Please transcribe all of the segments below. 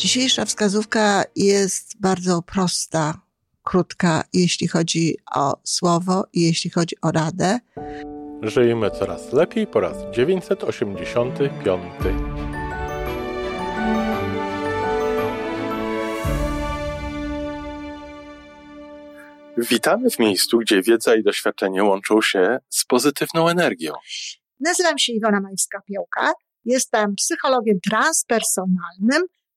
Dzisiejsza wskazówka jest bardzo prosta, krótka, jeśli chodzi o słowo i jeśli chodzi o radę. Żyjmy coraz lepiej po raz 985. Witamy w miejscu, gdzie wiedza i doświadczenie łączą się z pozytywną energią. Nazywam się Iwona Majska-Piołka. Jestem psychologiem transpersonalnym,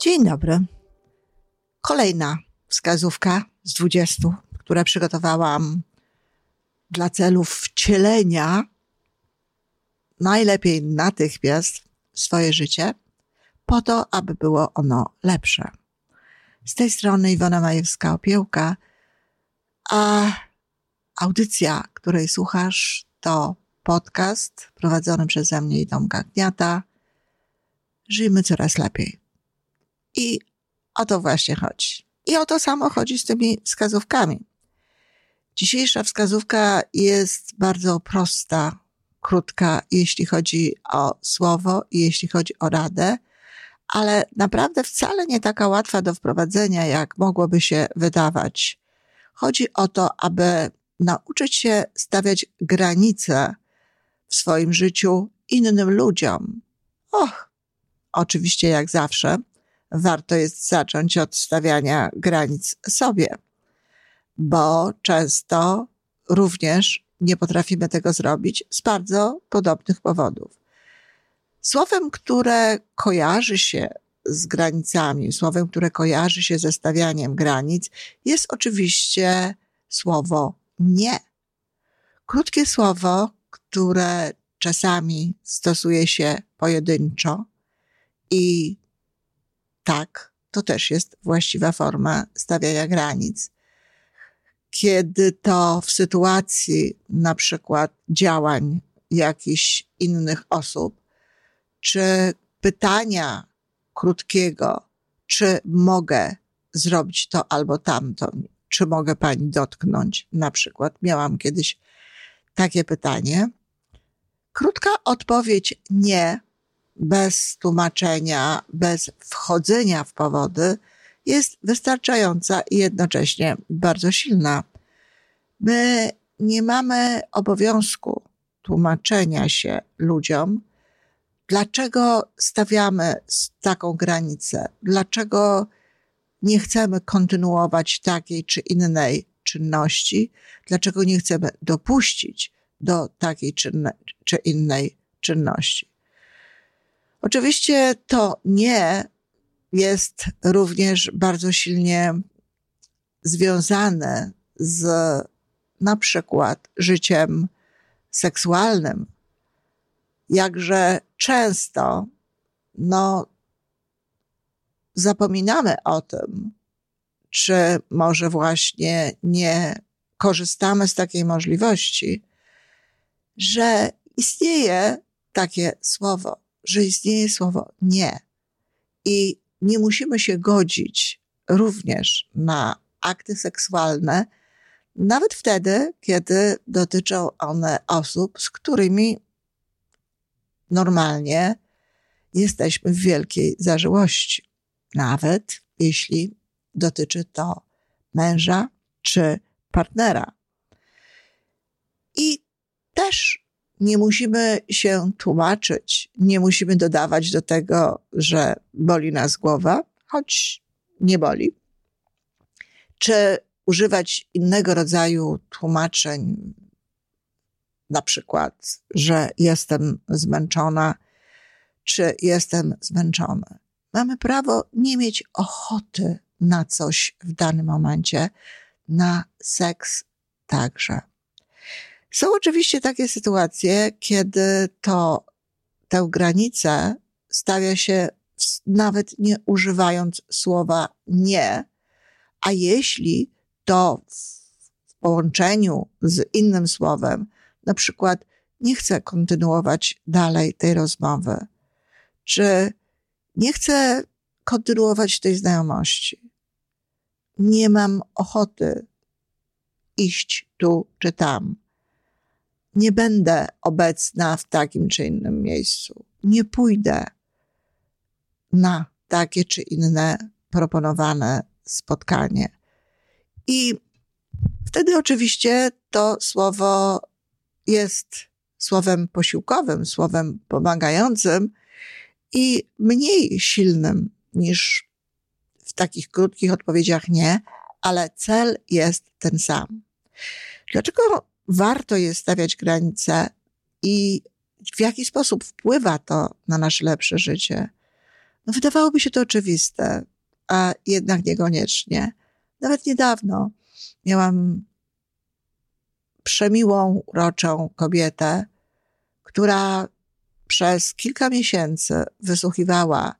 Dzień dobry. Kolejna wskazówka z 20, które przygotowałam dla celów wcielenia najlepiej natychmiast swoje życie, po to, aby było ono lepsze. Z tej strony Iwona Majewska-Opiełka, a audycja, której słuchasz, to podcast prowadzony przeze mnie i Tomka Gniata. Żyjmy coraz lepiej. I o to właśnie chodzi. I o to samo chodzi z tymi wskazówkami. Dzisiejsza wskazówka jest bardzo prosta, krótka, jeśli chodzi o słowo i jeśli chodzi o radę, ale naprawdę wcale nie taka łatwa do wprowadzenia, jak mogłoby się wydawać. Chodzi o to, aby nauczyć się stawiać granice w swoim życiu innym ludziom. Och, oczywiście jak zawsze, warto jest zacząć od stawiania granic sobie, bo często również nie potrafimy tego zrobić z bardzo podobnych powodów. Słowem, które kojarzy się z granicami, słowem, które kojarzy się ze stawianiem granic, jest oczywiście słowo nie. Krótkie słowo, które czasami stosuje się pojedynczo i tak, to też jest właściwa forma stawiania granic. Kiedy to w sytuacji na przykład działań jakichś innych osób, czy pytania krótkiego, czy mogę zrobić to albo tamto, czy mogę pani dotknąć, na przykład. Miałam kiedyś takie pytanie. Krótka odpowiedź nie, bez tłumaczenia, bez wchodzenia w powody, jest wystarczająca i jednocześnie bardzo silna. My nie mamy obowiązku tłumaczenia się ludziom, dlaczego stawiamy taką granicę, dlaczego nie chcemy kontynuować takiej czy innej czynności, dlaczego nie chcemy dopuścić do takiej czy, innej czynności. Oczywiście to nie jest również bardzo silnie związane z na przykład życiem seksualnym. Jakże często, no, zapominamy o tym, czy może właśnie nie korzystamy z takiej możliwości, że istnieje takie słowo że istnieje słowo nie. I nie musimy się godzić również na akty seksualne, nawet wtedy, kiedy dotyczą one osób, z którymi normalnie jesteśmy w wielkiej zażyłości. Nawet jeśli dotyczy to męża czy partnera. I też nie musimy się tłumaczyć, nie musimy dodawać do tego, że boli nas głowa, choć nie boli. Czy używać innego rodzaju tłumaczeń, na przykład, że jestem zmęczona, czy jestem zmęczony. Mamy prawo nie mieć ochoty na coś w danym momencie, na seks także. Są oczywiście takie sytuacje, kiedy to tę granicę stawia się nawet nie używając słowa nie, a jeśli to w połączeniu z innym słowem, na przykład nie chcę kontynuować dalej tej rozmowy, czy nie chcę kontynuować tej znajomości, nie mam ochoty iść tu czy tam. Nie będę obecna w takim czy innym miejscu. Nie pójdę na takie czy inne proponowane spotkanie. I wtedy oczywiście to słowo jest słowem posiłkowym, słowem pomagającym i mniej silnym niż w takich krótkich odpowiedziach nie, ale cel jest ten sam. Dlaczego warto jest stawiać granice i w jaki sposób wpływa to na nasze lepsze życie? No, wydawałoby się to oczywiste, a jednak niekoniecznie. Nawet niedawno miałam przemiłą, uroczą kobietę, która przez kilka miesięcy wysłuchiwała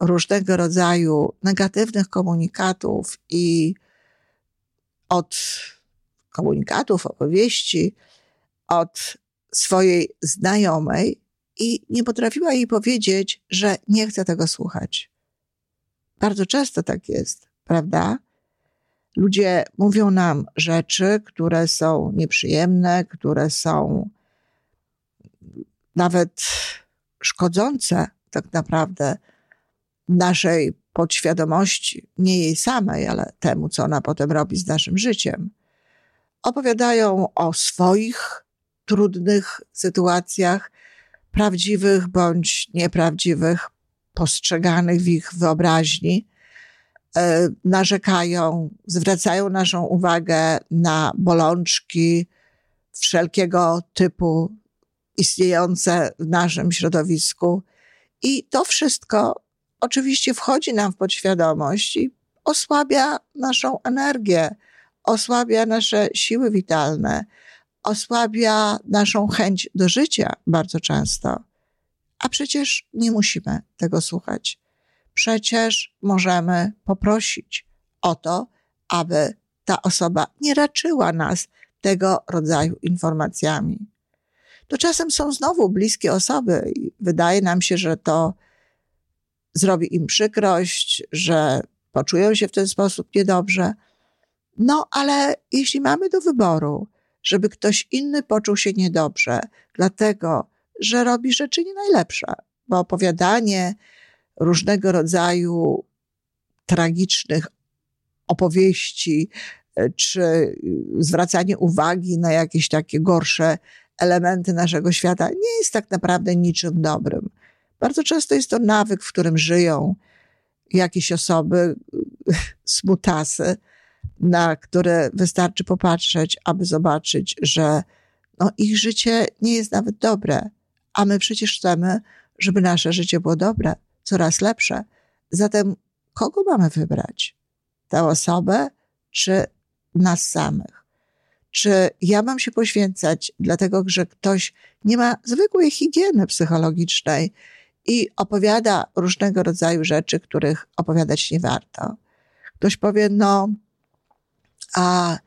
różnego rodzaju negatywnych komunikatów i od komunikatów, opowieści od swojej znajomej i nie potrafiła jej powiedzieć, że nie chce tego słuchać. Bardzo często tak jest, prawda? Ludzie mówią nam rzeczy, które są nieprzyjemne, które są nawet szkodzące tak naprawdę naszej podświadomości, nie jej samej, ale temu, co ona potem robi z naszym życiem. Opowiadają o swoich trudnych sytuacjach, prawdziwych bądź nieprawdziwych, postrzeganych w ich wyobraźni. E, narzekają, zwracają naszą uwagę na bolączki wszelkiego typu istniejące w naszym środowisku. I to wszystko oczywiście wchodzi nam w podświadomość i osłabia naszą energię, osłabia nasze siły witalne, osłabia naszą chęć do życia bardzo często. A przecież nie musimy tego słuchać. Przecież możemy poprosić o to, aby ta osoba nie raczyła nas tego rodzaju informacjami. To czasem są znowu bliskie osoby i wydaje nam się, że to zrobi im przykrość, że poczują się w ten sposób niedobrze. No, ale jeśli mamy do wyboru, żeby ktoś inny poczuł się niedobrze, dlatego, że robi rzeczy nie najlepsze, bo opowiadanie różnego rodzaju tragicznych opowieści, e, czy zwracanie uwagi na jakieś takie gorsze elementy naszego świata nie jest tak naprawdę niczym dobrym. Bardzo często jest to nawyk, w którym żyją jakieś osoby, smutasy, na które wystarczy popatrzeć, aby zobaczyć, że no, ich życie nie jest nawet dobre, a my przecież chcemy, żeby nasze życie było dobre, coraz lepsze. Zatem kogo mamy wybrać? Tę osobę czy nas samych? Czy ja mam się poświęcać, dlatego że ktoś nie ma zwykłej higieny psychologicznej i opowiada różnego rodzaju rzeczy, których opowiadać nie warto. Ktoś powie, no, a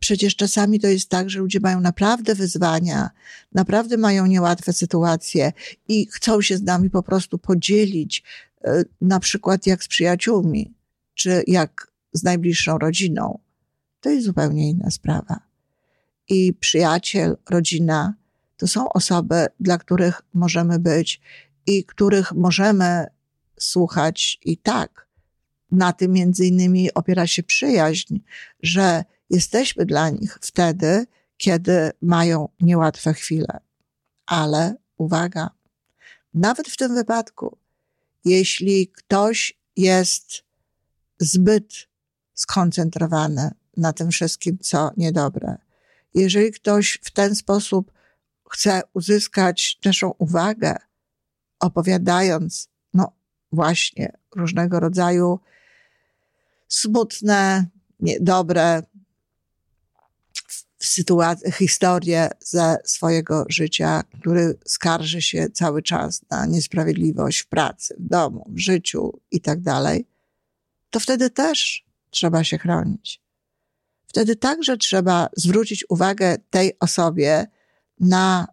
przecież czasami to jest tak, że ludzie mają naprawdę wyzwania, naprawdę mają niełatwe sytuacje i chcą się z nami po prostu podzielić, e, na przykład jak z przyjaciółmi, czy jak z najbliższą rodziną. To jest zupełnie inna sprawa. I przyjaciel, rodzina to są osoby, dla których możemy być i których możemy słuchać i tak. Na tym między innymi opiera się przyjaźń, że jesteśmy dla nich wtedy, kiedy mają niełatwe chwile. Ale uwaga, nawet w tym wypadku, jeśli ktoś jest zbyt skoncentrowany na tym wszystkim, co niedobre, jeżeli ktoś w ten sposób chce uzyskać naszą uwagę, opowiadając, no właśnie, różnego rodzaju smutne, niedobre, sytuację, historię ze swojego życia, który skarży się cały czas na niesprawiedliwość w pracy, w domu, w życiu i tak dalej, to wtedy też trzeba się chronić. Wtedy także trzeba zwrócić uwagę tej osobie na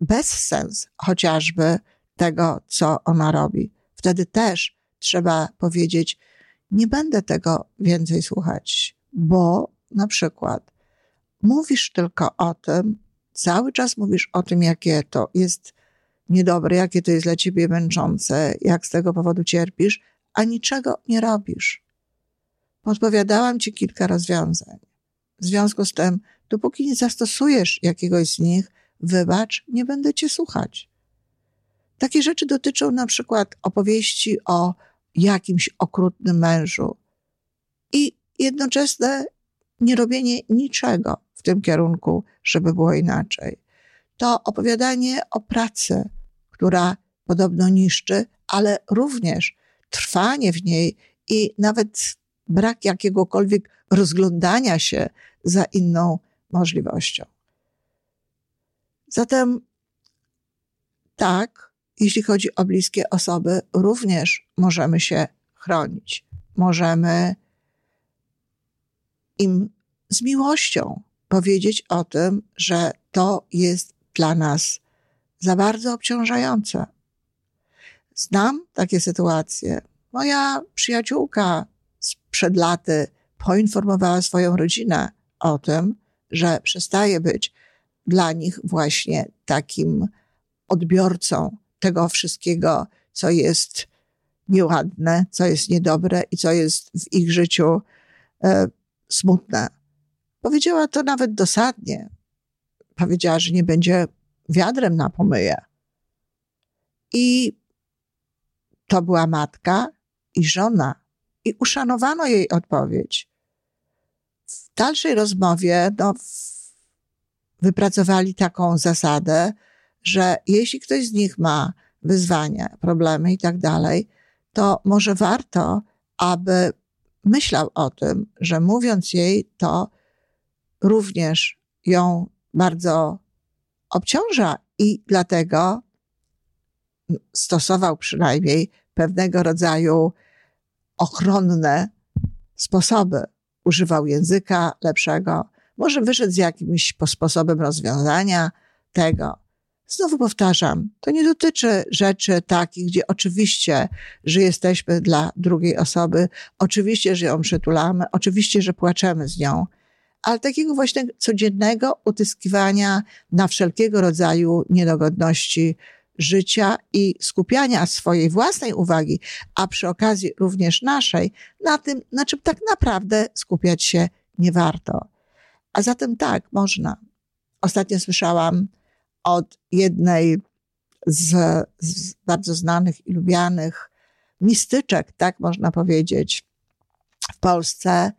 bezsens chociażby tego, co ona robi. Wtedy też trzeba powiedzieć, nie będę tego więcej słuchać, bo na przykład mówisz tylko o tym, cały czas mówisz o tym, jakie to jest niedobre, jakie to jest dla ciebie męczące, jak z tego powodu cierpisz, a niczego nie robisz. Podpowiadałam ci kilka rozwiązań. W związku z tym, dopóki nie zastosujesz jakiegoś z nich, wybacz, nie będę cię słuchać. Takie rzeczy dotyczą na przykład opowieści o jakimś okrutnym mężu i jednoczesne nierobienie niczego w tym kierunku, żeby było inaczej. To opowiadanie o pracy, która podobno niszczy, ale również trwanie w niej i nawet brak jakiegokolwiek rozglądania się za inną możliwością. Zatem tak, jeśli chodzi o bliskie osoby, również możemy się chronić. Możemy im z miłością powiedzieć o tym, że to jest dla nas za bardzo obciążające. Znam takie sytuacje. Moja przyjaciółka sprzed laty poinformowała swoją rodzinę o tym, że przestaje być dla nich właśnie takim odbiorcą tego wszystkiego, co jest nieładne, co jest niedobre i co jest w ich życiu e, smutne. Powiedziała to nawet dosadnie. Powiedziała, że nie będzie wiadrem na pomyje. I to była matka i żona. I uszanowano jej odpowiedź. W dalszej rozmowie no, wypracowali taką zasadę, że jeśli ktoś z nich ma wyzwania, problemy i tak dalej, to może warto, aby myślał o tym, że mówiąc jej to również ją bardzo obciąża i dlatego stosował przynajmniej pewnego rodzaju ochronne sposoby. Używał języka lepszego, może wyszedł z jakimś sposobem rozwiązania tego. Znowu powtarzam, to nie dotyczy rzeczy takich, gdzie oczywiście, że jesteśmy dla drugiej osoby, oczywiście, że ją przytulamy, oczywiście, że płaczemy z nią, ale takiego właśnie codziennego utyskiwania na wszelkiego rodzaju niedogodności życia i skupiania swojej własnej uwagi, a przy okazji również naszej, na tym, na czym tak naprawdę skupiać się nie warto. A zatem tak, można. Ostatnio słyszałam od jednej z, z bardzo znanych i lubianych mistyczek, tak można powiedzieć, w Polsce,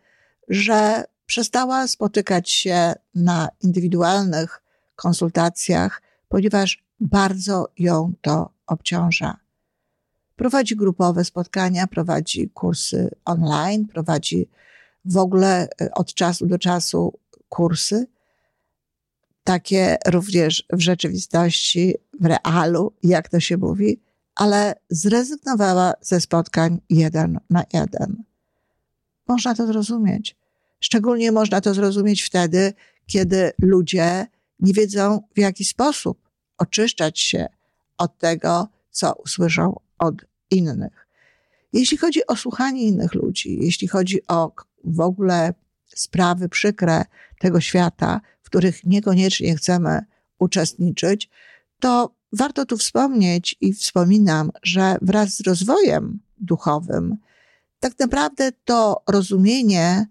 że przestała spotykać się na indywidualnych konsultacjach, ponieważ bardzo ją to obciąża. Prowadzi grupowe spotkania, prowadzi kursy online, prowadzi w ogóle e, od czasu do czasu kursy, takie również w rzeczywistości, w realu, jak to się mówi, ale zrezygnowała ze spotkań jeden na jeden. Można to zrozumieć. Szczególnie można to zrozumieć wtedy, kiedy ludzie nie wiedzą, w jaki sposób oczyszczać się od tego, co usłyszą od innych. Jeśli chodzi o słuchanie innych ludzi, jeśli chodzi o w ogóle sprawy przykre tego świata, których niekoniecznie chcemy uczestniczyć, to warto tu wspomnieć i wspominam, że wraz z rozwojem duchowym, tak naprawdę to rozumienie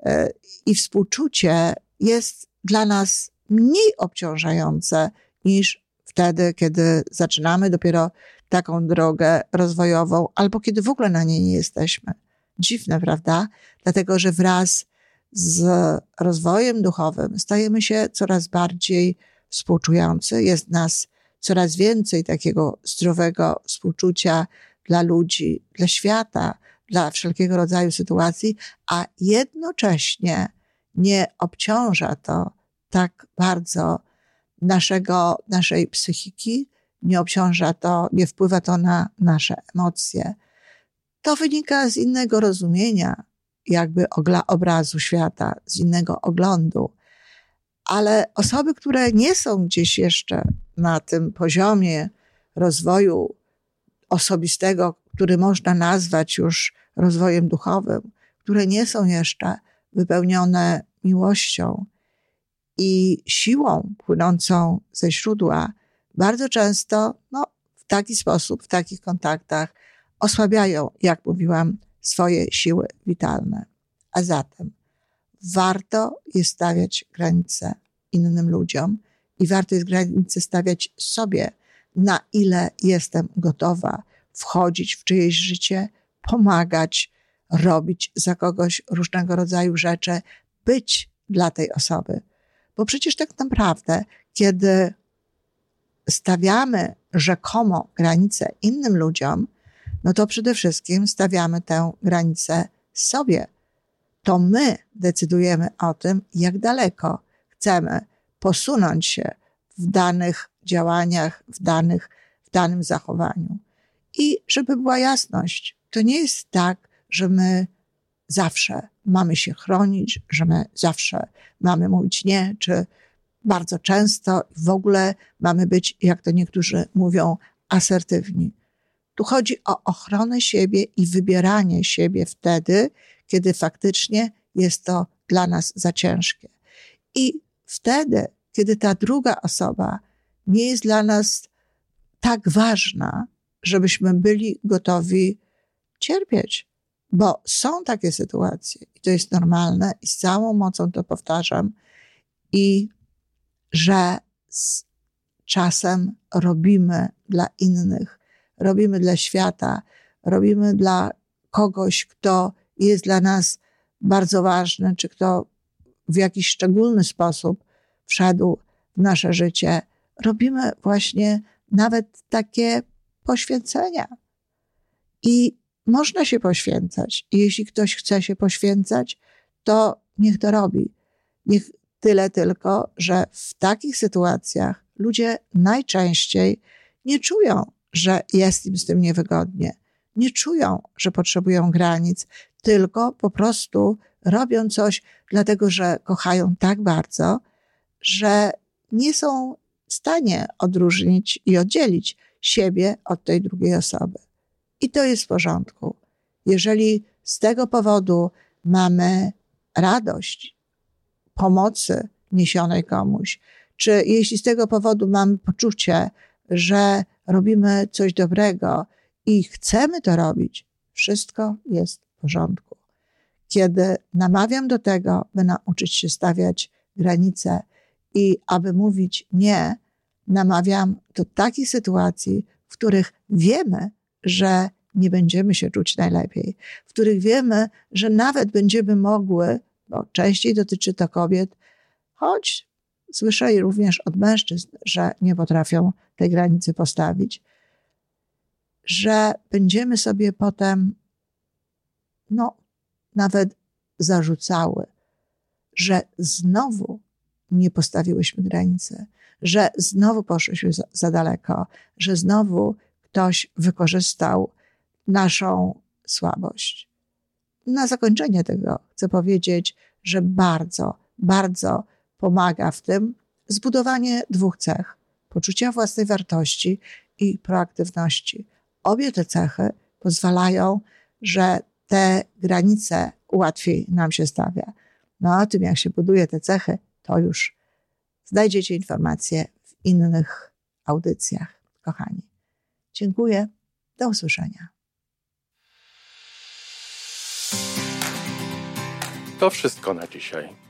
e, i współczucie jest dla nas mniej obciążające niż wtedy, kiedy zaczynamy dopiero taką drogę rozwojową, albo kiedy w ogóle na niej nie jesteśmy. Dziwne, prawda? Dlatego, że wraz z rozwojem duchowym stajemy się coraz bardziej współczujący, jest nas coraz więcej takiego zdrowego współczucia dla ludzi, dla świata, dla wszelkiego rodzaju sytuacji, a jednocześnie nie obciąża to tak bardzo naszego, naszej psychiki, nie obciąża to, nie wpływa to na nasze emocje. To wynika z innego rozumienia, jakby obrazu świata, z innego oglądu. Ale osoby, które nie są gdzieś jeszcze na tym poziomie rozwoju osobistego, który można nazwać już rozwojem duchowym, które nie są jeszcze wypełnione miłością i siłą płynącą ze źródła, bardzo często no, w taki sposób, w takich kontaktach osłabiają, jak mówiłam, swoje siły witalne. A zatem warto jest stawiać granice innym ludziom i warto jest granice stawiać sobie, na ile jestem gotowa wchodzić w czyjeś życie, pomagać, robić za kogoś różnego rodzaju rzeczy, być dla tej osoby. Bo przecież tak naprawdę, kiedy stawiamy rzekomo granice innym ludziom, no to przede wszystkim stawiamy tę granicę sobie. To my decydujemy o tym, jak daleko chcemy posunąć się w danych działaniach, w, danych, w danym zachowaniu. I żeby była jasność, to nie jest tak, że my zawsze mamy się chronić, że my zawsze mamy mówić nie, czy bardzo często w ogóle mamy być, jak to niektórzy mówią, asertywni. Tu chodzi o ochronę siebie i wybieranie siebie wtedy, kiedy faktycznie jest to dla nas za ciężkie. I wtedy, kiedy ta druga osoba nie jest dla nas tak ważna, żebyśmy byli gotowi cierpieć, bo są takie sytuacje i to jest normalne i z całą mocą to powtarzam i że z czasem robimy dla innych, robimy dla świata, robimy dla kogoś, kto jest dla nas bardzo ważny, czy kto w jakiś szczególny sposób wszedł w nasze życie. Robimy właśnie nawet takie poświęcenia. I można się poświęcać. I jeśli ktoś chce się poświęcać, to niech to robi. Niech tyle tylko, że w takich sytuacjach ludzie najczęściej nie czują, że jest im z tym niewygodnie. Nie czują, że potrzebują granic, tylko po prostu robią coś, dlatego że kochają tak bardzo, że nie są w stanie odróżnić i oddzielić siebie od tej drugiej osoby. I to jest w porządku. Jeżeli z tego powodu mamy radość pomocy niesionej komuś, czy jeśli z tego powodu mamy poczucie, że robimy coś dobrego i chcemy to robić, wszystko jest w porządku. Kiedy namawiam do tego, by nauczyć się stawiać granice i aby mówić nie, namawiam do takich sytuacji, w których wiemy, że nie będziemy się czuć najlepiej, w których wiemy, że nawet będziemy mogły, bo częściej dotyczy to kobiet, choć słyszę również od mężczyzn, że nie potrafią tej granicy postawić, że będziemy sobie potem, no, nawet zarzucały, że znowu nie postawiłyśmy granicy, że znowu poszłyśmy za, za daleko, że znowu ktoś wykorzystał naszą słabość. Na zakończenie tego chcę powiedzieć, że bardzo, bardzo pomaga w tym zbudowanie dwóch cech: poczucia własnej wartości i proaktywności. Obie te cechy pozwalają, że te granice łatwiej nam się stawia. No o tym, jak się buduje te cechy, to już znajdziecie informacje w innych audycjach, kochani. Dziękuję. Do usłyszenia. To wszystko na dzisiaj.